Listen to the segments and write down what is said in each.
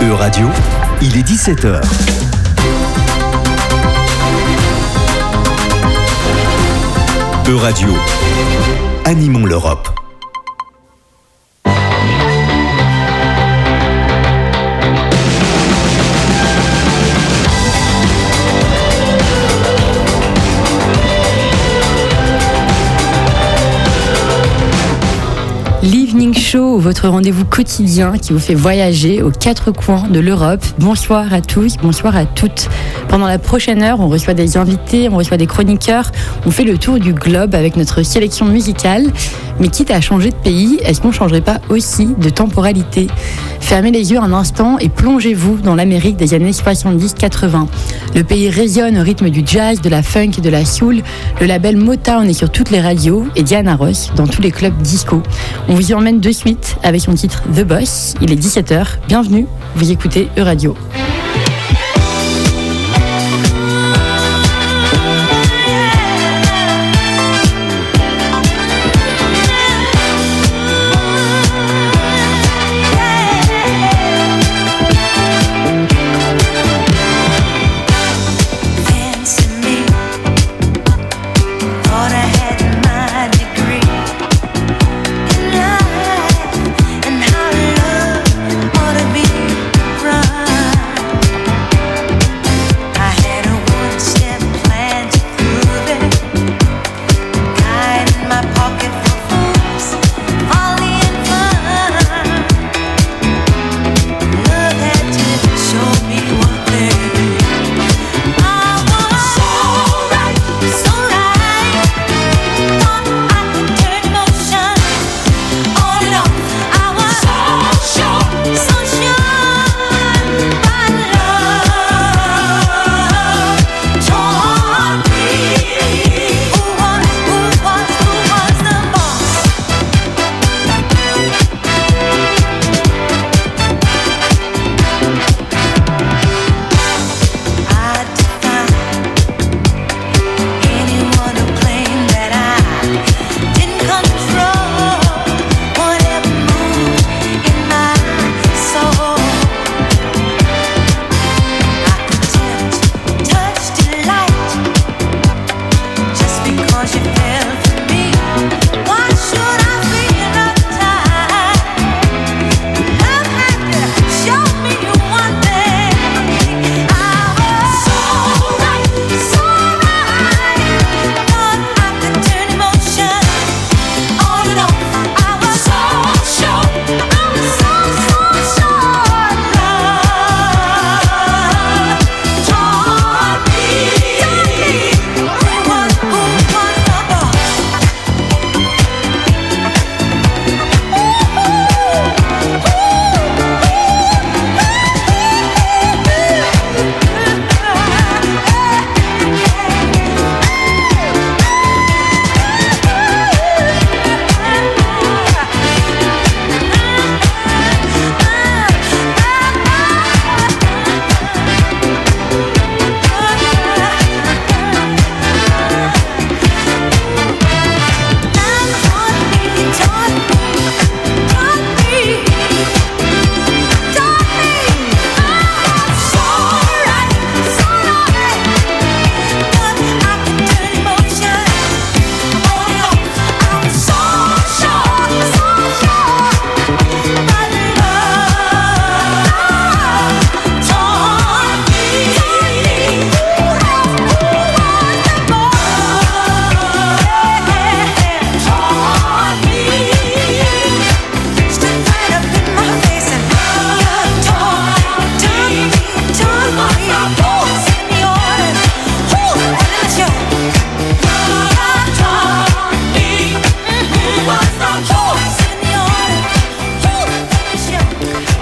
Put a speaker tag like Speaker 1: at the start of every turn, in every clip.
Speaker 1: E-Radio, il est 17h. E-Radio, animons l'Europe.
Speaker 2: Votre rendez-vous quotidien qui vous fait voyager aux quatre coins de l'Europe. Bonsoir à tous, bonsoir à toutes. Pendant la prochaine heure, on reçoit des invités, on reçoit des chroniqueurs, on fait le tour du globe avec notre sélection musicale. Mais quitte à changer de pays, est-ce qu'on ne changerait pas aussi de temporalité? Fermez les yeux un instant et plongez-vous dans l'Amérique des années 70-80. Le pays résonne au rythme du jazz, de la funk et de la soul. Le label Motown est sur toutes les radios et Diana Ross dans tous les clubs disco. On vous y emmène de suite avec son titre The Boss. Il est 17h. Bienvenue, vous écoutez E-Radio.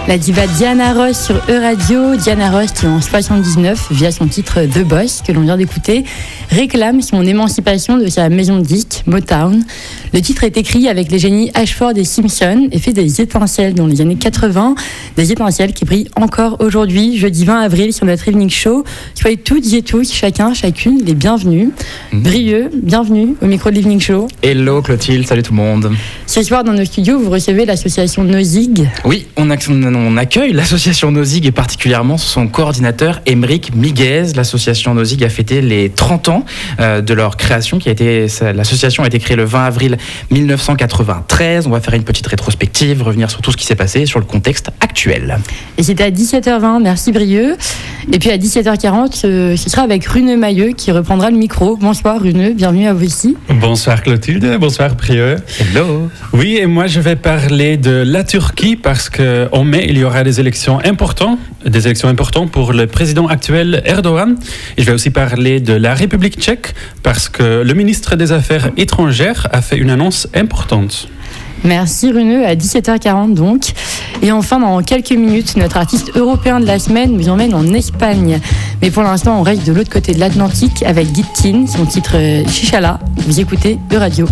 Speaker 2: La diva Diana Ross sur E-Radio. Diana Ross qui en 79, via son titre The Boss que l'on vient d'écouter, réclame son émancipation de sa maison de disques, Motown. Le titre est écrit avec les génies Ashford et Simpson et fait des étincelles dans les années 80, des étincelles qui brillent encore aujourd'hui, jeudi 20 avril sur notre evening show. Soyez toutes et tous, chacun, chacune, les bienvenus. Brieux, bienvenue au micro de l'evening show.
Speaker 3: Hello Clotilde, salut tout le monde.
Speaker 2: Ce soir dans nos studios, vous recevez l'association Nozig.
Speaker 3: Oui, on a, accueille l'association Nozig et particulièrement son coordinateur Émeric Miguez. L'association Nozig a fêté les 30 ans euh, de leur création. Qui a été, l'association a été créée le 20 avril 1993. On va faire une petite rétrospective, revenir sur tout ce qui s'est passé, sur le contexte actuel.
Speaker 4: Et c'était à 17h20, merci Brieux. Et puis à 17h40, euh, ce sera avec Rune Mailleux qui reprendra le micro. Bonsoir Rune, bienvenue à vous ici.
Speaker 5: Bonsoir Clotilde, bonsoir Brieux.
Speaker 3: Hello.
Speaker 5: Oui, et moi je vais parler de la Turquie parce qu'en mai, il y aura des élections importantes, des élections importantes pour le président actuel Erdogan. Et je vais aussi parler de la République tchèque parce que le ministre des Affaires étrangères a fait une annonce importante.
Speaker 4: Merci Runeux, à 17h40 donc. Et enfin, dans quelques minutes, notre artiste européen de la semaine nous emmène en Espagne. Mais pour l'instant, on reste de l'autre côté de l'Atlantique avec Gittin, son titre Chichala. Vous écoutez de radio.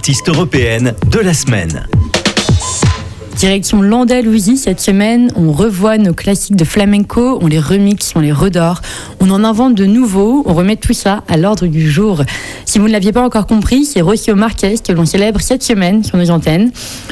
Speaker 1: L'artiste européenne de la semaine.
Speaker 4: Direction l'Andalousie cette semaine, on revoit nos classiques de flamenco, on les remixe, on les redore, on en invente de nouveaux, on remet tout ça à l'ordre du jour. Si vous ne l'aviez pas encore compris, c'est Rocio Marquez que l'on célèbre cette semaine sur nos antennes.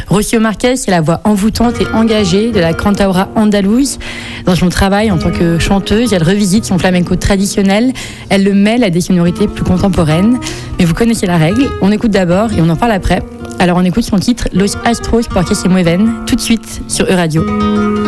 Speaker 4: Rocio Marquez, c'est la voix envoûtante et engagée de la cantaora andalouse. Dans son travail en tant que chanteuse, elle revisite son flamenco traditionnel, elle le mêle à des sonorités plus contemporaines. Mais vous connaissez la règle, on écoute d'abord et on en parle après. Alors on écoute son titre Los Astros porque se mueven tout de suite sur E-Radio.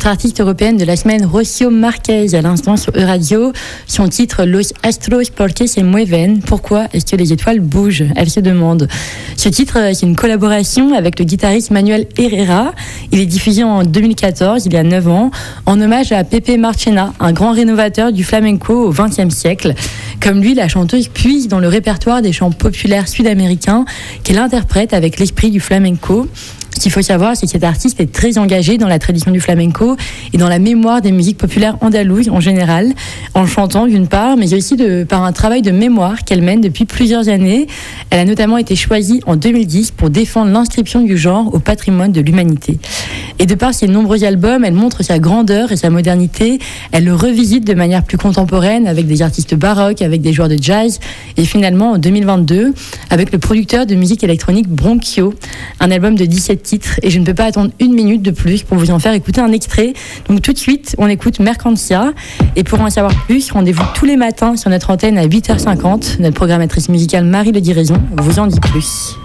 Speaker 4: Notre artiste européenne de la semaine, Rocio Marquez, à l'instant sur E-Radio, son titre Los Astros porque se mueven? Pourquoi est-ce que les étoiles bougent? Elle se demande. Ce titre, euh, c'est une collaboration avec le guitariste Manuel Herrera. Il est diffusé en 2014, il y a 9 ans, en hommage à Pepe Marchena, un grand rénovateur du flamenco au XXe siècle. Comme lui, la chanteuse puise dans le répertoire des chants populaires sud-américains qu'elle interprète avec l'esprit du flamenco. Ce qu'il faut savoir, c'est que cet artiste est très engagé dans la tradition du flamenco et dans la mémoire des musiques populaires andalouses en général, en chantant d'une part, mais aussi par un travail de mémoire qu'elle mène depuis plusieurs années. Elle a notamment été choisie en 2010 pour défendre l'inscription du genre au patrimoine de l'humanité. Et de par ses nombreux albums, elle montre sa grandeur et sa modernité. Elle le revisite de manière plus contemporaine avec des artistes baroques, avec des joueurs de jazz et finalement en 2022 avec le producteur de musique électronique Bronchio, un album de 17 titres et je ne peux pas attendre une minute de plus pour vous en faire écouter un extrait. Donc tout de suite, on écoute Mercantia et pour en savoir plus, rendez-vous tous les matins sur notre antenne à 8h50. Notre programmatrice musicale Marie Le Diraison vous en dit plus.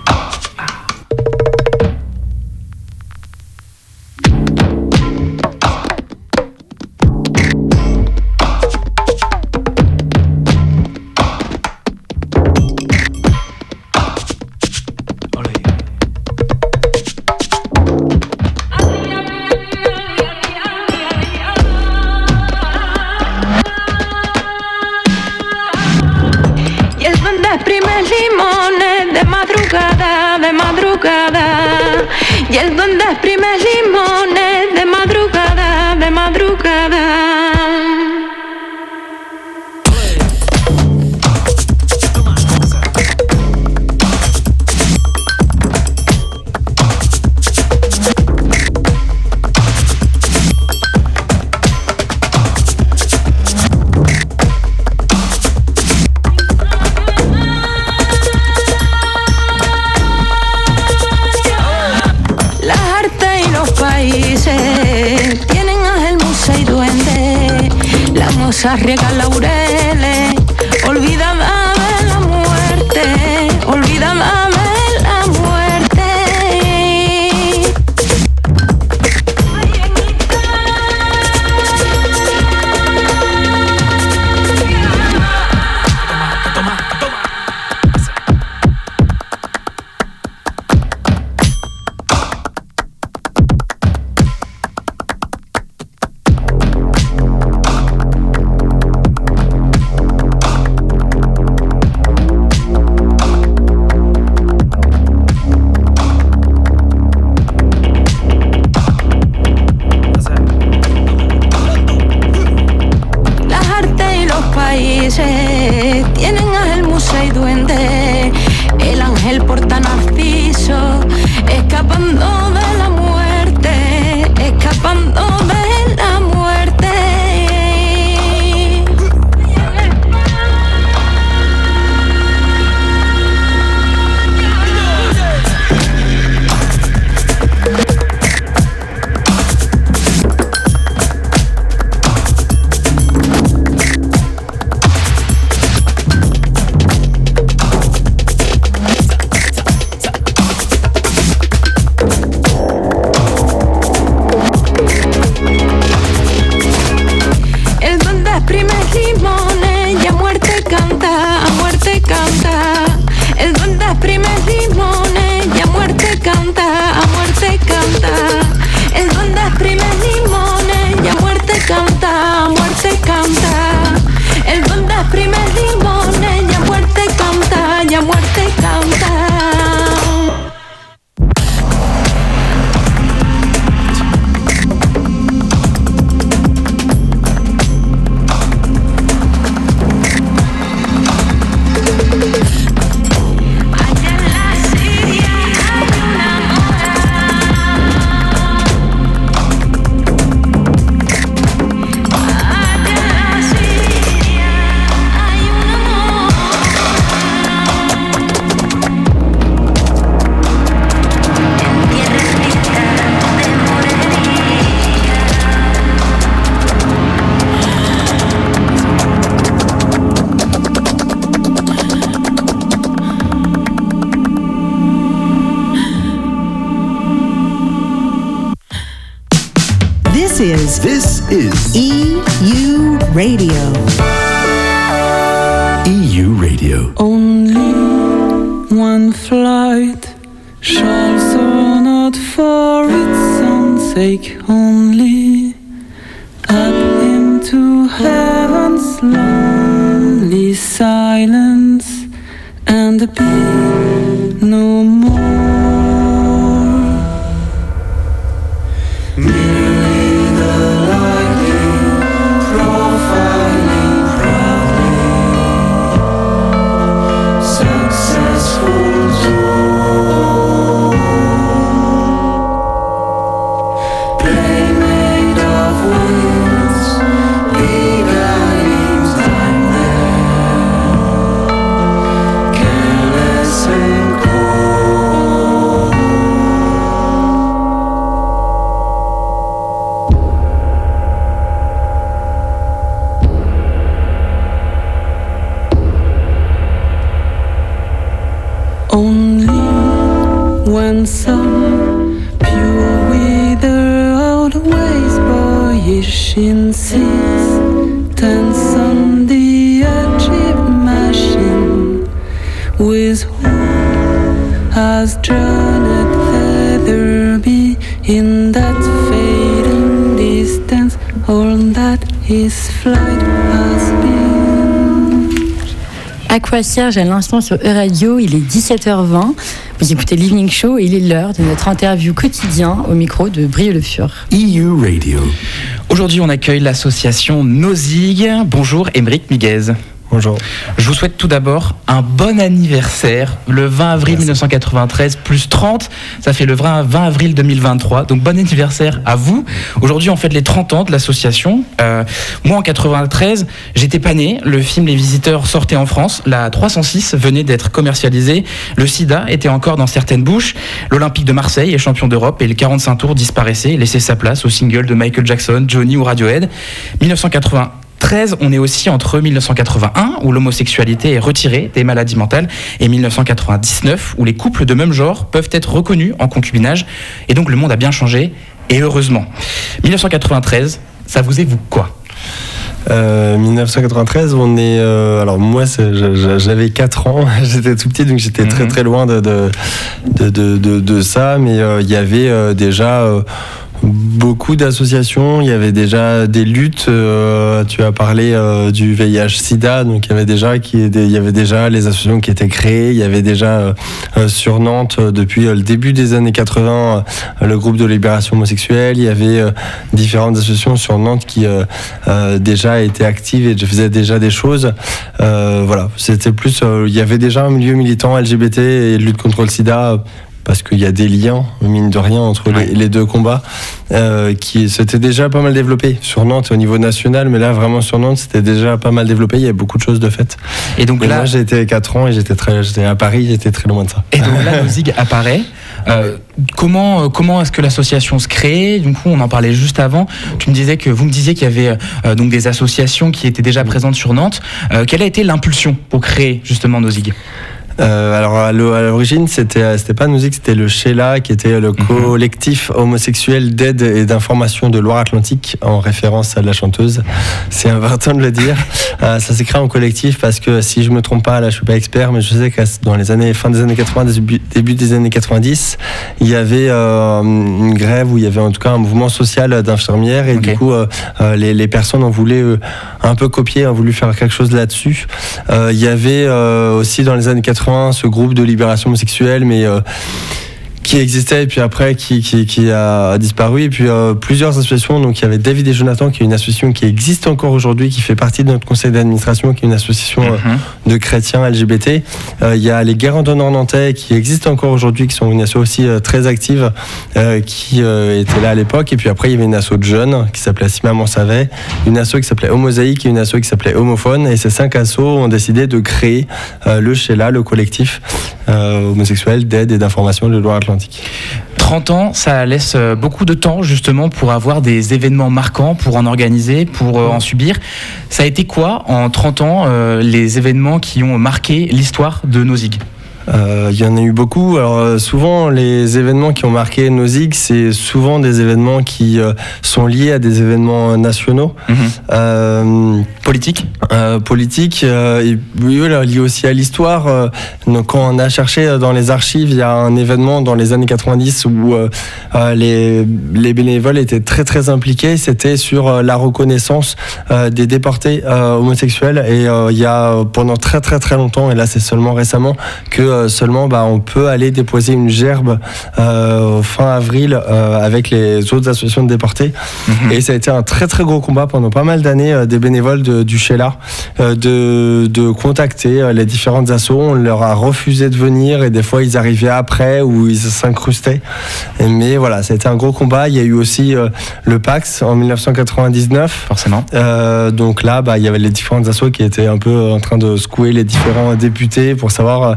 Speaker 6: Heaven's lonely silence and be no more.
Speaker 4: Aqua Serge à l'instant sur E-Radio, il est 17h20. Vous écoutez l'Evening Show et il est l'heure de notre interview quotidien au micro de Brie Le Fur.
Speaker 7: EU Radio.
Speaker 3: Aujourd'hui, on accueille l'association Nozig. Bonjour, Émeric Miguez.
Speaker 8: Bonjour.
Speaker 3: Je vous souhaite tout d'abord un bon anniversaire, le 20 avril 1993 plus 30, ça fait le 20 20 avril 2023. Donc bon anniversaire à vous. Aujourd'hui, on fête les 30 ans de l'association. Euh, moi, en 93, j'étais pas né. Le film Les Visiteurs sortait en France. La 306 venait d'être commercialisée. Le SIDA était encore dans certaines bouches. L'Olympique de Marseille est champion d'Europe et le 45 tours disparaissait laissait sa place au single de Michael Jackson, Johnny ou Radiohead. 1993 93, on est aussi entre 1981, où l'homosexualité est retirée des maladies mentales, et 1999, où les couples de même genre peuvent être reconnus en concubinage. Et donc le monde a bien changé, et heureusement. 1993, ça vous évoque quoi?
Speaker 8: Euh, 1993, on est. euh, alors moi, j'avais 4 ans, j'étais tout petit, donc j'étais très
Speaker 3: Mhm.
Speaker 8: très loin de, de, de, de- de- de ça. Mais euh, il y avait euh, déjà euh, beaucoup d'associations, il y avait déjà des luttes. euh, tu as parlé euh, du VIH/SIDA, donc il y avait déjà les associations qui étaient créées. Il y avait déjà euh, sur Nantes depuis le début des années 80 euh, le groupe de libération homosexuelle. Il y avait différentes associations sur Nantes qui déjà étaient actives et faisaient déjà des choses. Voilà, c'était plus. il y avait déjà un milieu militant LGBT et lutte contre le SIDA. Parce qu'il y a des liens, mine de rien, entre les, deux combats, euh, qui s'était déjà pas mal développé sur Nantes au niveau national, mais là vraiment sur Nantes, c'était déjà pas mal développé. Il y avait beaucoup de choses de fait.
Speaker 3: Et donc
Speaker 8: Mais
Speaker 3: là,
Speaker 8: moi, j'étais 4 ans et j'étais très, j'étais à Paris, j'étais très loin de ça.
Speaker 3: Et donc là, Nozig apparaît. Euh, comment euh, comment est-ce que l'association se crée? Du coup, on en parlait juste avant. Tu me disais que vous me disiez qu'il y avait euh, donc des associations qui étaient déjà présentes sur Nantes. Quelle a été l'impulsion pour créer justement Nozig
Speaker 8: Euh, alors à l'o- à l'origine, c'était c'était pas musique, c'était le Sheila qui était le collectif homosexuel d'aide et d'information de Loire-Atlantique en référence à la chanteuse. C'est important de le dire. Euh, ça s'est créé en collectif parce que si je me trompe pas, là je suis pas expert, mais je sais que dans les années fin des années 80, début, des années 90, il y avait euh, une grève où il y avait en tout cas un mouvement social d'infirmières et du coup euh, euh, les, les personnes ont voulu euh, un peu copier, ont voulu faire quelque chose là-dessus. Euh, Il y avait euh, aussi dans les années 80 ce groupe de libération homosexuelle, mais euh, qui existait et puis après qui, qui, qui a disparu. Et puis euh, plusieurs associations. Donc il y avait David et Jonathan, qui est une association qui existe encore aujourd'hui, qui fait partie de notre conseil d'administration, qui est une association euh,
Speaker 3: Mhm.
Speaker 8: de chrétiens LGBT. Euh, il y a les Guerres en donneur nantais qui existent encore aujourd'hui, qui sont une asso aussi très active, qui était là à l'époque. Et puis après, il y avait une asso de jeunes qui s'appelait Si Maman savait, une asso qui s'appelait Homosaïque et une asso qui s'appelait Homophone. Et ces cinq assos ont décidé de créer le Sheila, le collectif homosexuel d'aide et d'information de Loire-Atlantique.
Speaker 3: 30 ans, ça laisse euh, beaucoup de temps justement pour avoir des événements marquants, pour en organiser, pour euh, en subir. Ça a été quoi en 30 ans euh, les événements qui ont marqué l'histoire de Nozig?
Speaker 8: Euh, Il y en a eu beaucoup. Alors euh, souvent, les événements qui ont marqué nos ZIG, c'est souvent des événements qui euh, sont liés à des événements nationaux.
Speaker 3: Politique
Speaker 8: euh, politique euh, et oui, voilà, lié aussi à l'histoire. Donc, quand on a cherché dans les archives, il y a un événement dans les années 90 où les, les bénévoles étaient très très impliqués. C'était sur la reconnaissance des déportés homosexuels et il y a pendant très très très longtemps et là c'est seulement récemment que euh, seulement bah, on peut aller déposer une gerbe euh, fin avril euh, avec les autres associations de déportés. Et ça a été un très très gros combat pendant pas mal d'années des bénévoles de- du Sheila de, de contacter les différentes assos. On leur a refusé de venir et des fois ils arrivaient après ou ils s'incrustaient. Mais voilà, ça a été un gros combat. Il y a eu aussi le Pax en 1999.
Speaker 3: Forcément.
Speaker 8: Donc là, bah, il y avait les différentes assos qui étaient un peu en train de secouer les différents députés pour savoir euh,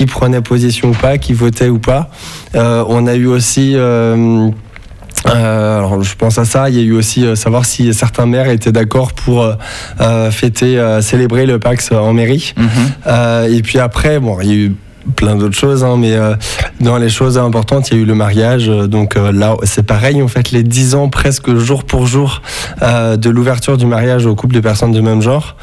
Speaker 8: qui prenait position ou pas, qui votait ou pas. Euh, on a eu aussi... euh, euh, alors je pense à ça, il y a eu aussi euh, savoir si certains maires étaient d'accord pour euh, fêter, célébrer le Pax en mairie.
Speaker 3: Mhm.
Speaker 8: Et puis après, bon, il y a eu plein d'autres choses, hein, mais euh, dans les choses importantes, il y a eu le mariage. euh, donc euh, là, c'est pareil, on fait les 10 ans presque jour pour jour de l'ouverture du mariage aux couples de personnes de même genre.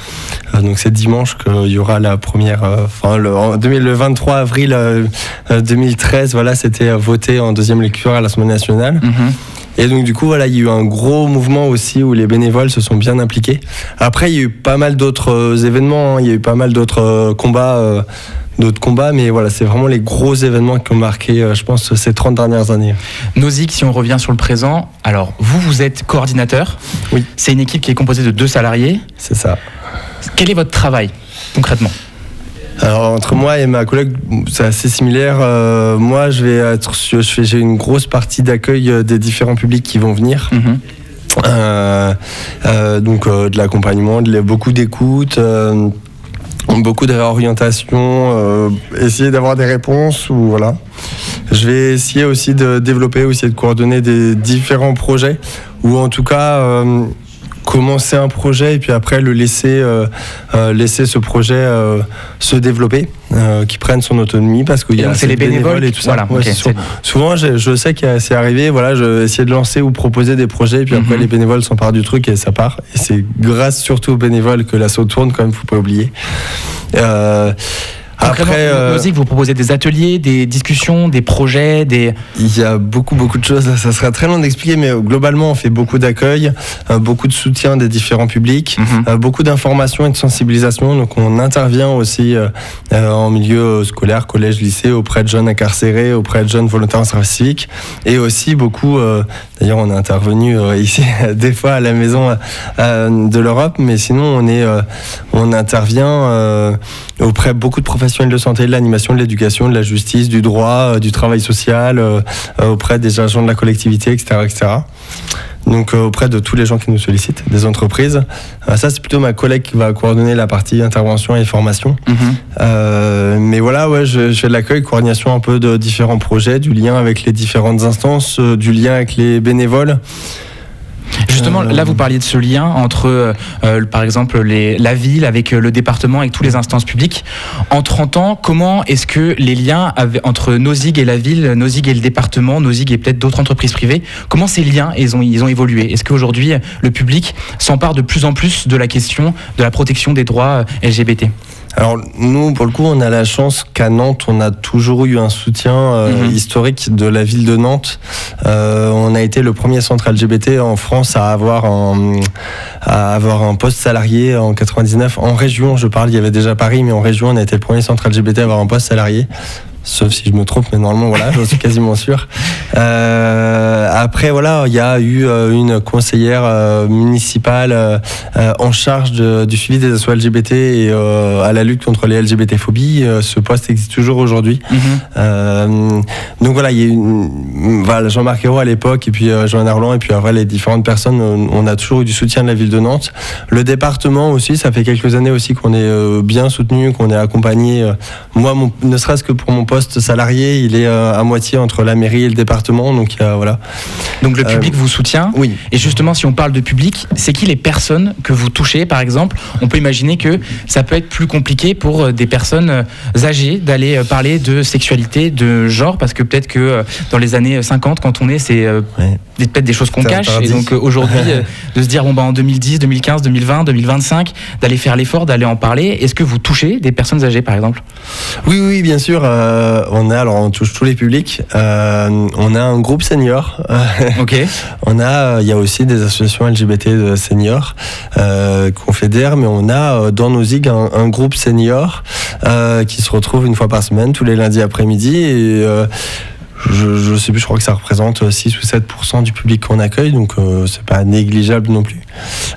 Speaker 8: Donc c'est dimanche qu'il y aura la première, enfin le, en 2000 le 23 avril euh, euh, 2013, voilà, c'était voté en deuxième lecture à l'Assemblée nationale.
Speaker 3: Mhm.
Speaker 8: Et donc du coup voilà, il y a eu un gros mouvement aussi où les bénévoles se sont bien impliqués. Après il y a eu pas mal d'autres euh, événements, hein. il y a eu pas mal d'autres euh, combats, euh, d'autres combats, mais voilà c'est vraiment les gros événements qui ont marqué, euh, je pense, ces 30 dernières années.
Speaker 3: Nozig, si on revient sur le présent, alors vous, vous êtes coordinateur.
Speaker 8: Oui.
Speaker 3: C'est une équipe qui est composée de deux salariés.
Speaker 8: C'est ça.
Speaker 3: Quel est votre travail concrètement?
Speaker 8: Alors entre moi et ma collègue, c'est assez similaire. Euh, moi, je vais être, je fais, j'ai une grosse partie d'accueil euh, des différents publics qui vont venir.
Speaker 3: Mhm.
Speaker 8: Euh, euh, donc de l'accompagnement, de beaucoup d'écoute, beaucoup de réorientation, essayer d'avoir des réponses ou voilà. Je vais essayer aussi de développer, aussi de coordonner des différents projets ou en tout cas commencer un projet et puis après le laisser, euh, euh, laisser ce projet euh, se développer, qui prenne son autonomie parce qu'il y a
Speaker 3: c'est les
Speaker 8: bénévoles
Speaker 3: bénévoles
Speaker 8: et tout ça.
Speaker 3: voilà,
Speaker 8: Ouais, sûr. Souvent, je, je sais que c'est arrivé, voilà, je essayais de lancer ou proposer des projets, et puis après
Speaker 3: Mhm.
Speaker 8: les bénévoles s'emparent du truc et ça part. Et c'est grâce surtout aux bénévoles que l'assaut tourne, quand même, faut pas oublier. Euh, après, euh,
Speaker 3: Nozick, vous proposez des ateliers, des discussions, des projets, des.
Speaker 8: il y a beaucoup, beaucoup de choses. Ça serait très long d'expliquer, mais euh, globalement, on fait beaucoup d'accueil, euh, beaucoup de soutien des différents publics,
Speaker 3: Mhm.
Speaker 8: euh, beaucoup d'informations et de sensibilisation. Donc, on intervient aussi euh, euh, en milieu euh, scolaire, collège, lycée, auprès de jeunes incarcérés, auprès de jeunes volontaires en service civique, et aussi beaucoup. euh, D'ailleurs, on est intervenu euh, ici des fois à la maison euh, de l'Europe, mais sinon, on est, euh, on intervient euh, auprès de beaucoup de professionnels de santé, de l'animation, de l'éducation, de la justice, du droit, euh, du travail social, euh, euh, auprès des agents de la collectivité, etc., etc. Donc auprès de tous les gens qui nous sollicitent, des entreprises. Ça, c'est plutôt ma collègue qui va coordonner la partie intervention et formation.
Speaker 3: Mhm.
Speaker 8: Euh, mais voilà, ouais, je, je fais de l'accueil, coordination un peu de différents projets, du lien avec les différentes instances, du lien avec les bénévoles.
Speaker 3: Justement,
Speaker 8: Euh,
Speaker 3: là, vous parliez de ce lien entre, euh, euh, par exemple, les, la ville avec euh, le département, avec toutes les instances publiques. En 30 ans, comment est-ce que les liens avec- entre Nozig et la ville, Nozig et le département, Nozig et peut-être d'autres entreprises privées, comment ces liens ils ont, ils ont évolué? Est-ce qu'aujourd'hui, le public s'empare de plus en plus de la question de la protection des droits euh, LGBT
Speaker 8: Alors nous, pour le coup, on a la chance qu'à Nantes, on a toujours eu un soutien euh,
Speaker 3: Mhm.
Speaker 8: historique de la ville de Nantes. Euh, on a été le premier centre LGBT en France à avoir un, à avoir un poste salarié en 99. En région, je parle, il y avait déjà Paris, mais en région, on a été le premier centre LGBT à avoir un poste salarié. Sauf si je me trompe, mais normalement, voilà, j'en suis quasiment sûr. Euh, après, voilà, il y a eu euh, une conseillère euh, municipale en charge de- du suivi des assauts LGBT et à la lutte contre les LGBT-phobies. Ce poste existe toujours aujourd'hui. Euh, donc voilà, il y a eu une- voilà, Jean-Marc Ayrault à l'époque, et puis Joanne Arlan, et puis après les différentes personnes, on, a toujours eu du soutien de la ville de Nantes. Le département aussi, ça fait quelques années aussi qu'on est bien soutenu, qu'on est accompagné. moi, mon- ne serait-ce que pour mon poste salarié, il est euh, à moitié entre la mairie et le département, donc il y a- voilà.
Speaker 3: Donc le
Speaker 8: Euh,
Speaker 3: public vous soutient
Speaker 8: Oui.
Speaker 3: Et justement, si on parle de public, c'est qui les personnes que vous touchez, par exemple? On peut imaginer que ça peut être plus compliqué pour euh, des personnes âgées d'aller parler de sexualité, de genre, parce que peut-être que dans les années 50, quand on est, c'est
Speaker 8: Ouais.
Speaker 3: peut-être des choses qu'on cache. Et donc aujourd'hui, de se dire, bon, bah, en 2010, 2015, 2020, 2025, d'aller faire l'effort, d'aller en parler, est-ce que vous touchez des personnes âgées, par exemple?
Speaker 8: Oui, oui, bien sûr. euh, on a, alors on touche tous les publics. Euh, on a un groupe senior.
Speaker 3: Ok.
Speaker 8: On a, euh, il y a aussi des associations LGBT de seniors euh, qu'on fédère, mais on a euh, dans nos zig un, un groupe senior euh, qui se retrouve une fois par semaine, tous les lundis après-midi. Et euh, je, je sais plus, je crois que ça représente 6 ou 7% du public qu'on accueille, donc euh, c'est pas négligeable non plus.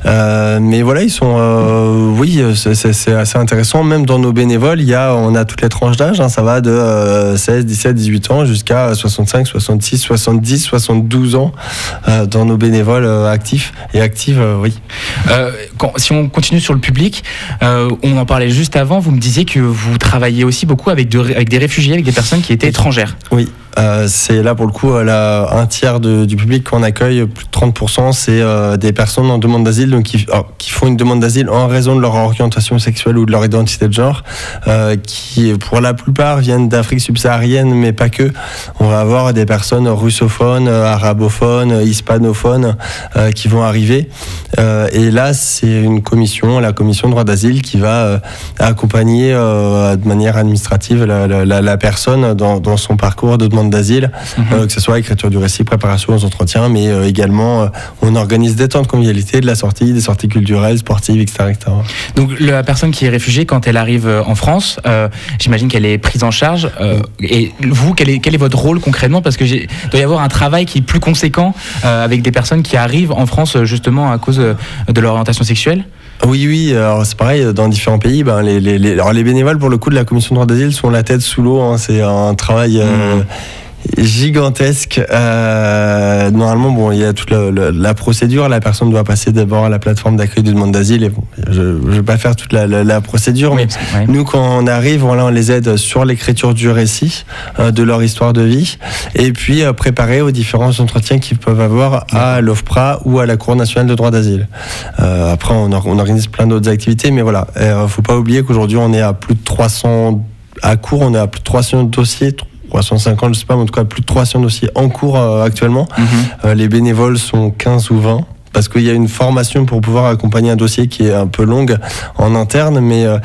Speaker 8: Euh, mais voilà, ils sont, euh, oui, c'est- assez intéressant. Même dans nos bénévoles, il y a, on a toutes les tranches d'âge. hein, ça va de euh, 16, 17, 18 ans jusqu'à 65, 66, 70, 72 ans euh, dans nos bénévoles euh, actifs et actives, euh, oui.
Speaker 3: Euh, quand- si on continue sur le public, euh, on en parlait juste avant, vous me disiez que vous travaillez aussi beaucoup avec, de- avec des réfugiés, avec des personnes qui étaient étrangères.
Speaker 8: Oui, euh, c'est là pour le coup là, un tiers du public qu'on accueille, plus de 30%, c'est euh, des personnes en demande d'asile, donc qui, alors, qui font une demande d'asile en raison de leur orientation sexuelle ou de leur identité de genre, euh, qui pour la plupart viennent d'Afrique subsaharienne, mais pas que. On va avoir des personnes russophones, arabophones, hispanophones qui vont arriver. Et là, c'est une commission, la commission droit d'asile, qui va accompagner de manière administrative la personne dans, dans son parcours de demande d'asile, euh, que ce soit écriture du récit, préparation aux entretiens, mais euh, également euh, on organise des temps de convivialité, de la sortie, des sorties culturelles, sportives, etc. etc.
Speaker 3: Donc la personne qui est réfugiée, quand elle arrive en France, j'imagine qu'elle est prise en charge. et vous, quel est, quel est votre rôle concrètement? Parce que j'ai- il doit y avoir un travail qui est plus conséquent avec des personnes qui arrivent en France justement à cause de leur orientation sexuelle?
Speaker 8: Oui, oui, alors c'est pareil, dans différents pays, ben, les, bénévoles, pour le coup, de la commission de droit d'asile sont la tête sous l'eau. hein, c'est un travail euh,
Speaker 3: Mhm.
Speaker 8: Gigantesque. Euh, normalement, bon, il y a toute la, la- la procédure. La personne doit passer d'abord à la plateforme d'accueil de demande d'asile. Et bon, je ne vais pas faire toute la, procédure, mais nous, quand on arrive, voilà, on les aide sur l'écriture du récit, euh, de leur histoire de vie, et puis euh, préparer aux différents entretiens qu'ils peuvent avoir à l'OFPRA ou à la Cour nationale de droit d'asile. Euh, après, on, or- on organise plein d'autres activités, mais voilà, il faut pas oublier qu'aujourd'hui, on est à plus de 300 à court, on est à plus de 300 dossiers. 350, je sais pas, mais en tout cas plus de 300 dossiers en cours euh, actuellement.
Speaker 3: Mhm.
Speaker 8: Euh, les bénévoles sont 15 ou 20 parce qu'il y a une formation pour pouvoir accompagner un dossier qui est un peu longue en interne, mais euh,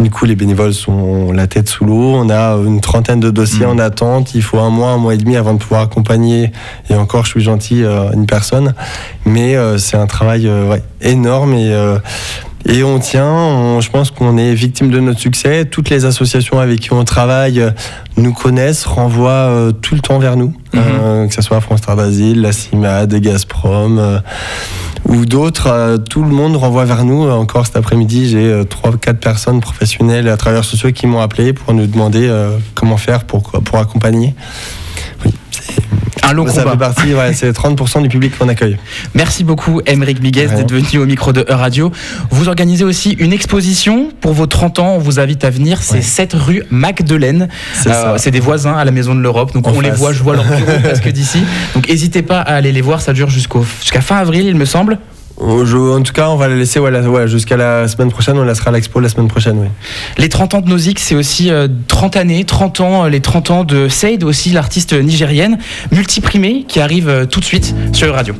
Speaker 8: du coup les bénévoles sont la tête sous l'eau. On a une trentaine de dossiers
Speaker 3: Mhm.
Speaker 8: en attente. Il faut un mois, un mois et demi avant de pouvoir accompagner. Et encore, je suis gentil, euh, une personne, mais euh, c'est un travail ouais, énorme et et on tient, on- je pense qu'on est victime de notre succès. Toutes les associations avec qui on travaille euh, nous connaissent, renvoient euh, tout le temps vers nous,
Speaker 3: Mhm.
Speaker 8: Euh, que ce soit France Terre d'Asile, la CIMAD, Gazprom euh, ou d'autres. tout le monde renvoie vers nous. Encore cet après-midi, j'ai trois, quatre personnes professionnelles à travers sociaux qui m'ont appelé pour nous demander comment faire pour, pour accompagner. Oui, c'est-
Speaker 3: Un long
Speaker 8: ça
Speaker 3: combat.
Speaker 8: fait partie, ouais, c'est 30% du public qu'on accueille.
Speaker 3: Merci beaucoup, Émeric Miguez,
Speaker 8: Ouais.
Speaker 3: d'être venu au micro de E-Radio. Vous organisez aussi une exposition pour vos 30 ans. On vous invite à venir. C'est
Speaker 8: Ouais.
Speaker 3: 7 rue Magdeleine.
Speaker 8: C'est
Speaker 3: Euh, des voisins à la Maison de l'Europe. Donc
Speaker 8: En
Speaker 3: on les voit, je vois leur bureau presque d'ici. Donc n'hésitez pas à aller les voir. Ça dure jusqu'à fin avril, il me semble.
Speaker 8: Je- en tout cas, on va la laisser la- jusqu'à la semaine prochaine. On laissera l'expo la semaine prochaine.
Speaker 3: Les 30 ans de Nozick, c'est aussi euh, 30 années, 30 ans, euh, les 30 ans de Said, aussi l'artiste nigérienne, multiprimée, qui arrive euh, tout de suite sur E-Radio.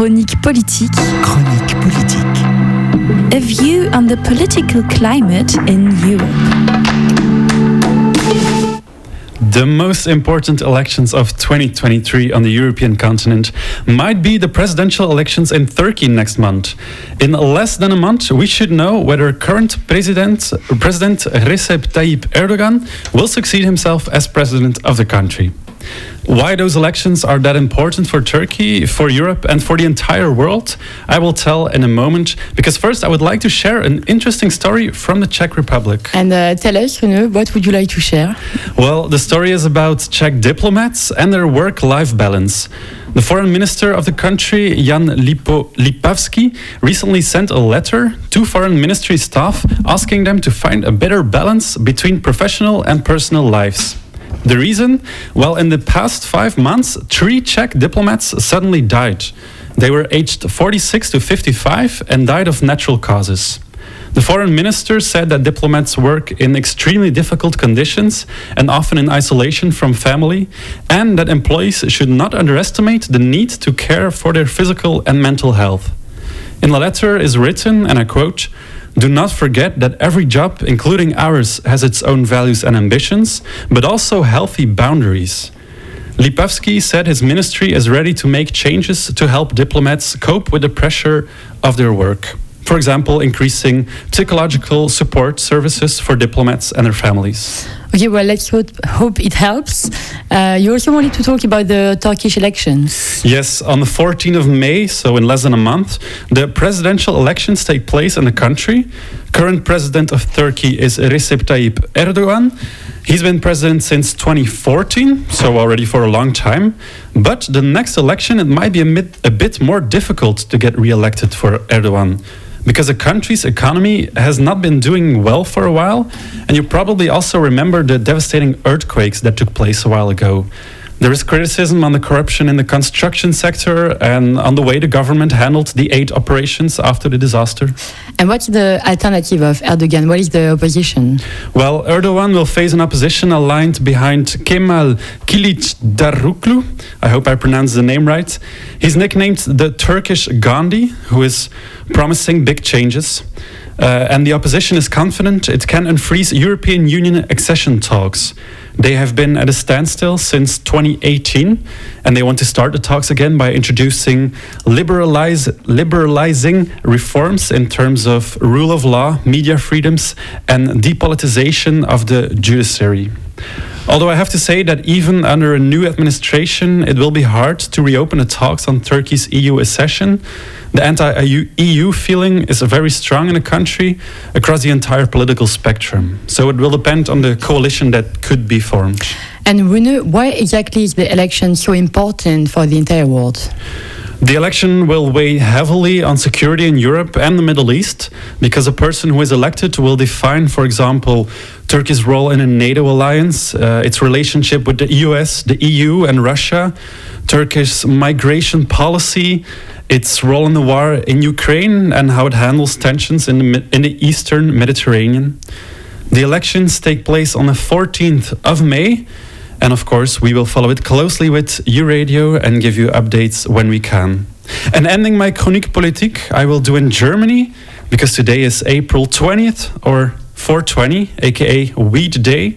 Speaker 9: Chronique politique.
Speaker 1: Chronique politique.
Speaker 9: A view on the political climate in Europe.
Speaker 5: The most important elections of 2023 on the European continent might be the presidential elections in Turkey next month. In less than a month, we should know whether current President, President Recep Tayyip Erdogan will succeed himself as president of the country. Why those elections are that important for Turkey, for Europe, and for the entire world, I will tell in a moment. Because first, I would like to share an interesting story from the Czech Republic.
Speaker 4: And uh, tell us, Rune, what would you like to share?
Speaker 5: Well, the story is about Czech diplomats and their work life balance. The foreign minister of the country, Jan Lipo, Lipavsky, recently sent a letter to foreign ministry staff asking them to find a better balance between professional and personal lives. The reason? Well, in the past five months, three Czech diplomats suddenly died. They were aged 46 to 55 and died of natural causes. The foreign minister said that diplomats work in extremely difficult conditions and often in isolation from family, and that employees should not underestimate the need to care for their physical and mental health. In the letter is written, and I quote, do not forget that every job, including ours, has its own values and ambitions, but also healthy boundaries. Lipavsky said his ministry is ready to make changes to help diplomats cope with the pressure of their work. For example, increasing psychological support services for diplomats and their families.
Speaker 4: Okay, well, let's hope, hope it helps. Uh, you also wanted to talk about the Turkish elections.
Speaker 5: Yes, on the 14th of May, so in less than a month, the presidential elections take place in the country. Current president of Turkey is Recep Tayyip Erdogan. He's been president since 2014, so already for a long time. But the next election, it might be a bit, a bit more difficult to get re-elected for Erdogan because the country's economy has not been doing well for a while. And you probably also remember the devastating earthquakes that took place a while ago. There is criticism on the corruption in the construction sector and on the way the government handled the aid operations after the disaster.
Speaker 4: And what's the alternative of Erdogan? What is the opposition?
Speaker 5: Well, Erdogan will face an opposition aligned behind Kemal Kılıçdaroğlu. I hope I pronounced the name right. He's nicknamed the Turkish Gandhi, who is promising big changes. Uh, and the opposition is confident it can unfreeze European Union accession talks. They have been at a standstill since 2018, and they want to start the talks again by introducing liberalize, liberalizing reforms in terms of rule of law, media freedoms, and depolitization of the judiciary. Although I have to say that even under a new administration, it will be hard to reopen the talks on Turkey's EU accession. The anti EU feeling is very strong in the country across the entire political spectrum. So it will depend on the coalition that could be formed.
Speaker 4: And Rune, why exactly is the election so important for the entire world?
Speaker 5: The election will weigh heavily on security in Europe and the Middle East because a person who is elected will define, for example, Turkey's role in a NATO alliance, uh, its relationship with the US, the EU, and Russia, Turkey's migration policy, its role in the war in Ukraine, and how it handles tensions in the, in the eastern Mediterranean. The elections take place on the 14th of May. And of course, we will follow it closely with U Radio and give you updates when we can. And ending my Chronique Politique, I will do in Germany because today is April 20th or 420, aka Wheat Day.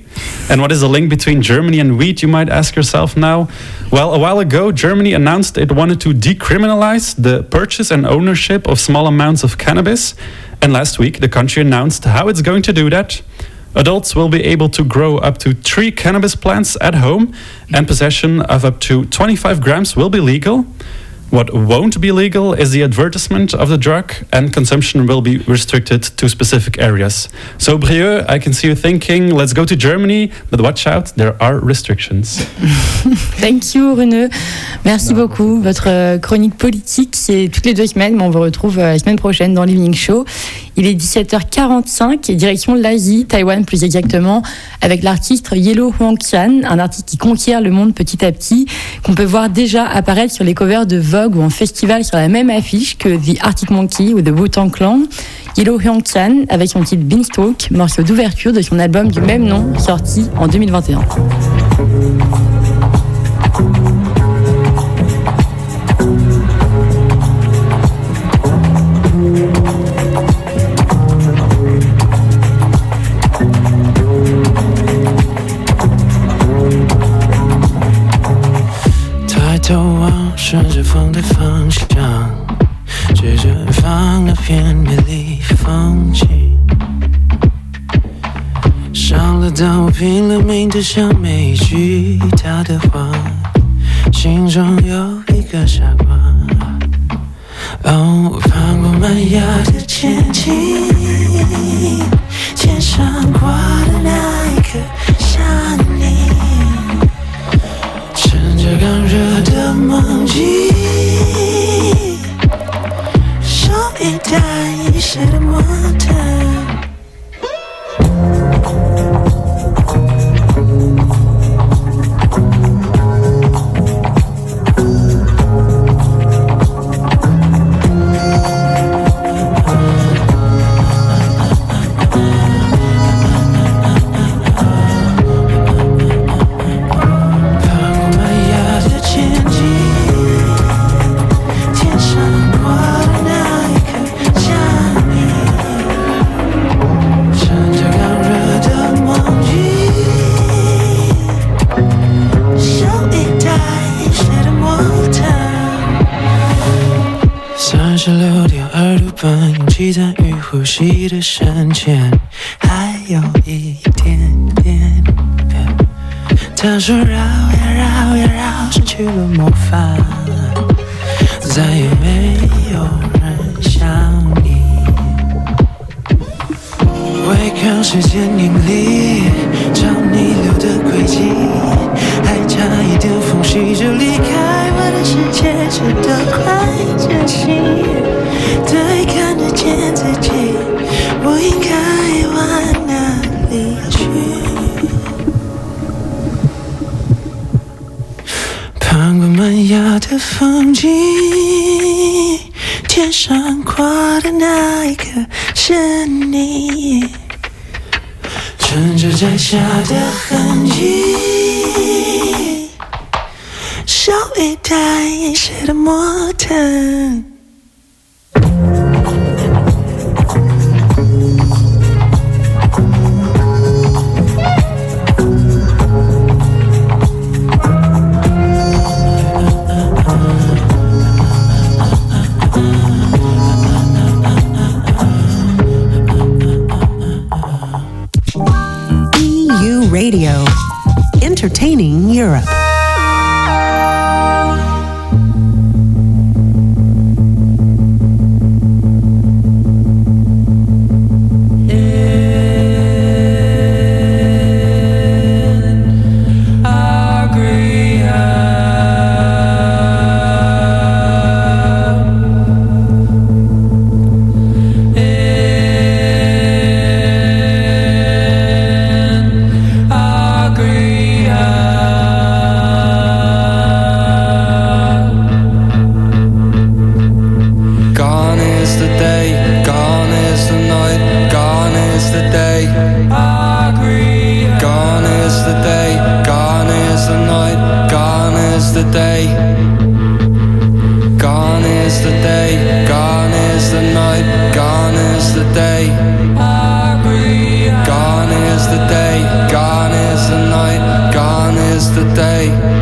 Speaker 5: And what is the link between Germany and wheat, you might ask yourself now? Well, a while ago, Germany announced it wanted to decriminalize the purchase and ownership of small amounts of cannabis. And last week, the country announced how it's going to do that. Adults will be able to grow up to three cannabis plants at home, and possession of up to 25 grams will be legal. What won't be legal is the advertisement of the drug, and consumption will be restricted to specific areas. So, Brieux, I can see you thinking, let's go to Germany, but watch out, there are restrictions.
Speaker 4: Thank you, Rune. Merci beaucoup. Votre euh, chronique politique, c'est toutes les deux semaines, mais on vous retrouve euh, la semaine prochaine dans l'Evening Show. Il est 17h45 et direction l'Asie, Taïwan plus exactement, avec l'artiste Yellow Huangqian, un artiste qui conquiert le monde petit à petit, qu'on peut voir déjà apparaître sur les covers de Vogue ou en festival sur la même affiche que The Arctic Monkey ou The Wu-Tang Clan. Yellow Huangqian avec son titre Beanstalk, morceau d'ouverture de son album du même nom, sorti en 2021.
Speaker 10: 当我拼了命的想每一句他的话，心中有一个傻瓜。哦我翻过麦芽的前景，肩上挂的那一颗，想你趁着刚热的梦境，手一搭，一些的模特。风景，天上挂的那一颗是你。穿着摘下的痕迹，手里带一些的
Speaker 11: 摩登。Europe.
Speaker 12: yesterday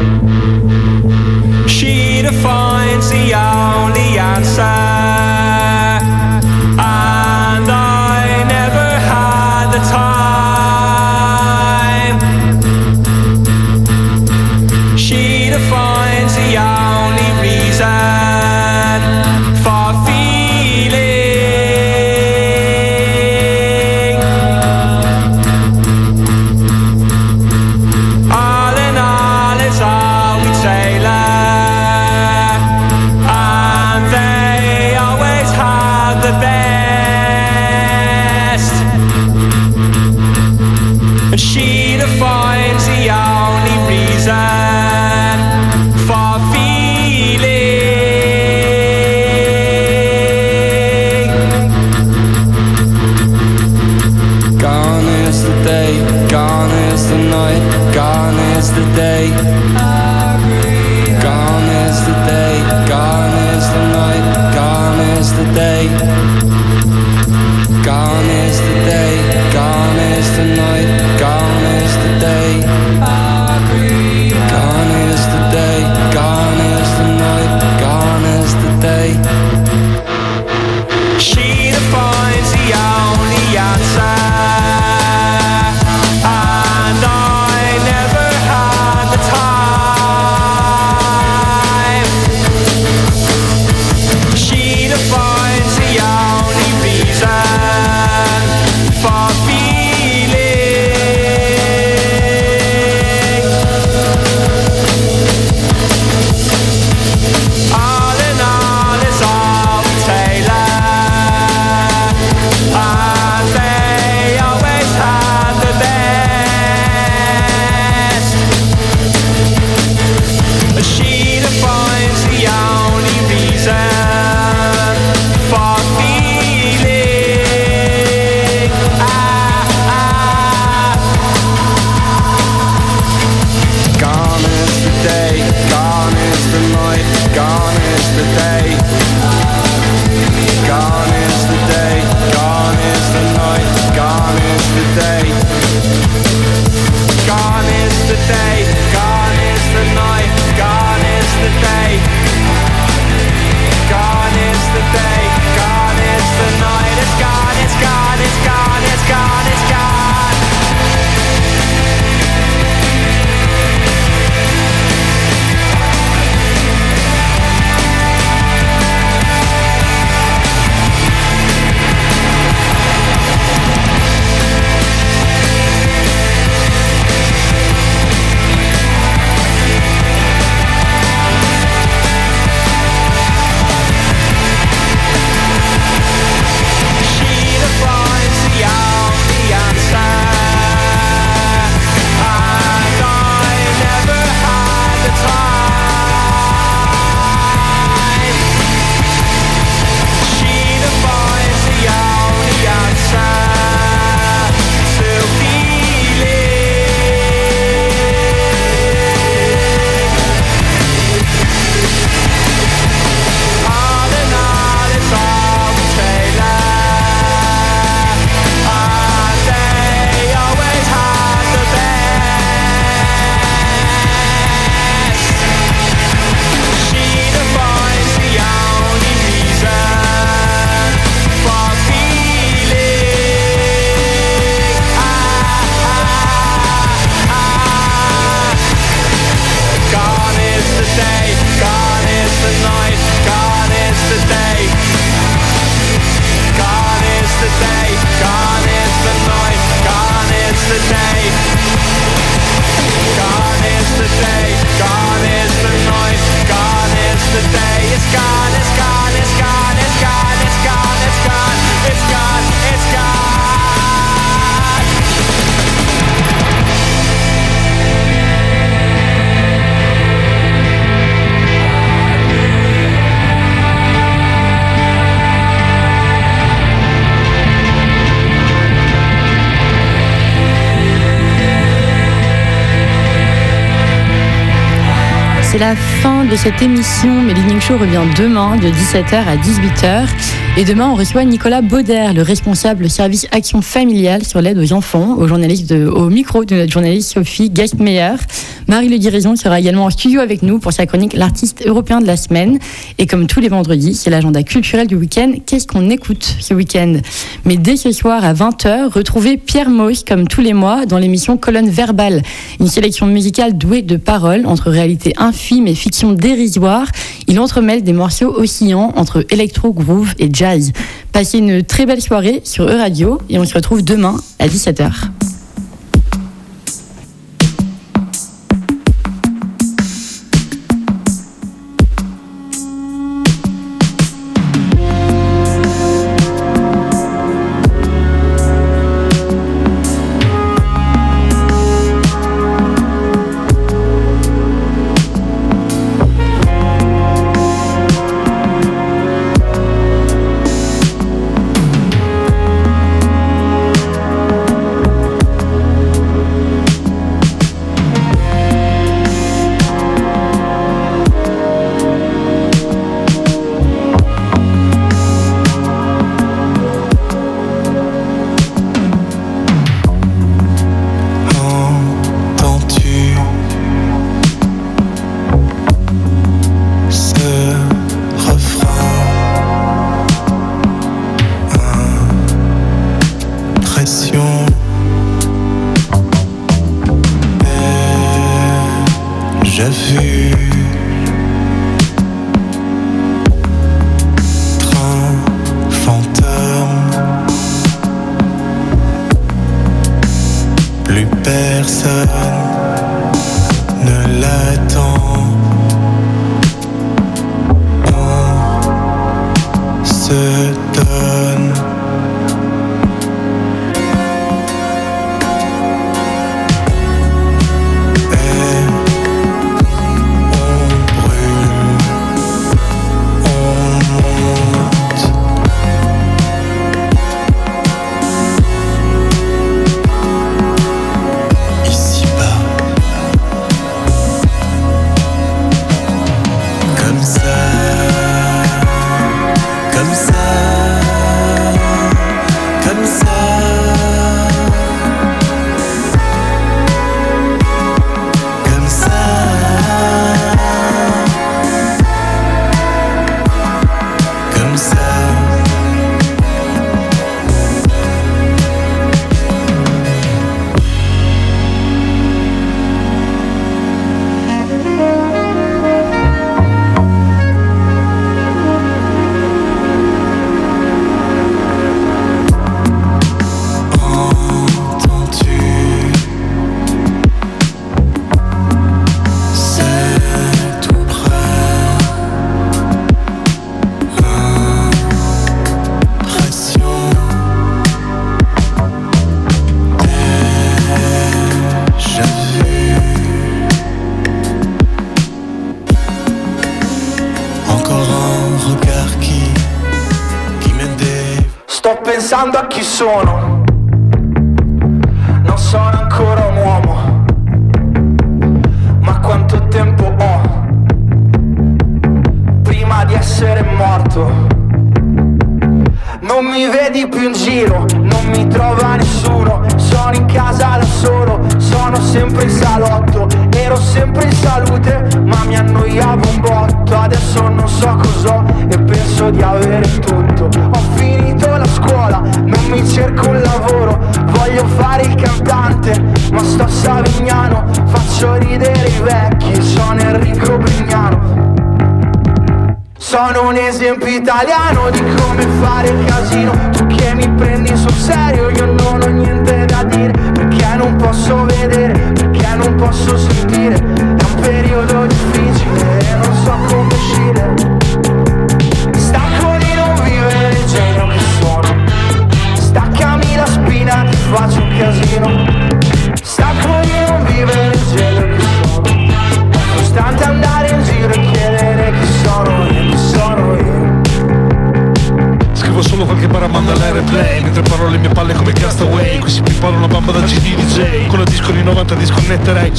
Speaker 12: de cette émission, mais Show revient demain de 17h à 18h. Et demain, on reçoit Nicolas Bauder, le responsable service action familiale sur l'aide aux enfants, au, micro de notre journaliste Sophie Geistmeyer. Marie Le Guérison sera également en studio avec nous pour sa chronique L'artiste européen de la semaine. Et comme tous les vendredis, c'est l'agenda culturel du week-end. Qu'est-ce qu'on écoute ce week-end? Mais dès ce soir à 20h, retrouvez Pierre Moïse comme tous les mois dans l'émission Colonne Verbale, une sélection musicale douée de paroles entre réalité infime et fiction dérisoire. Il entremêle des morceaux oscillants entre électro, groove et jazz. Passez une très belle soirée sur E-Radio et on se retrouve demain à 17h.
Speaker 13: on
Speaker 14: italiano di come fare il casino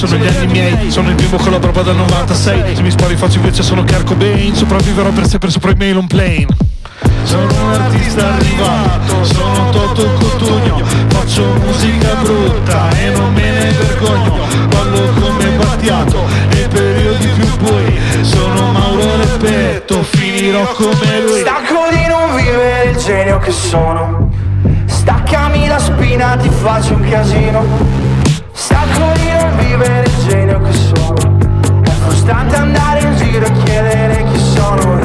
Speaker 14: Sono gli anni miei, sono il primo con la prova dal 96 Se mi spari faccio invece sono Carco Bane Sopravviverò per sempre sopra i mail on plane. Sono un artista arrivato, sono Toto Cotugno. Faccio musica brutta e non me ne vergogno. Ballo come Battiato nei periodi più bui Sono Mauro Repetto, finirò come lui.
Speaker 13: Stanco di non vivere il genio che sono. Staccami la spina, ti faccio un casino come il genio che sono. È costante andare in giro a chiedere chi sono.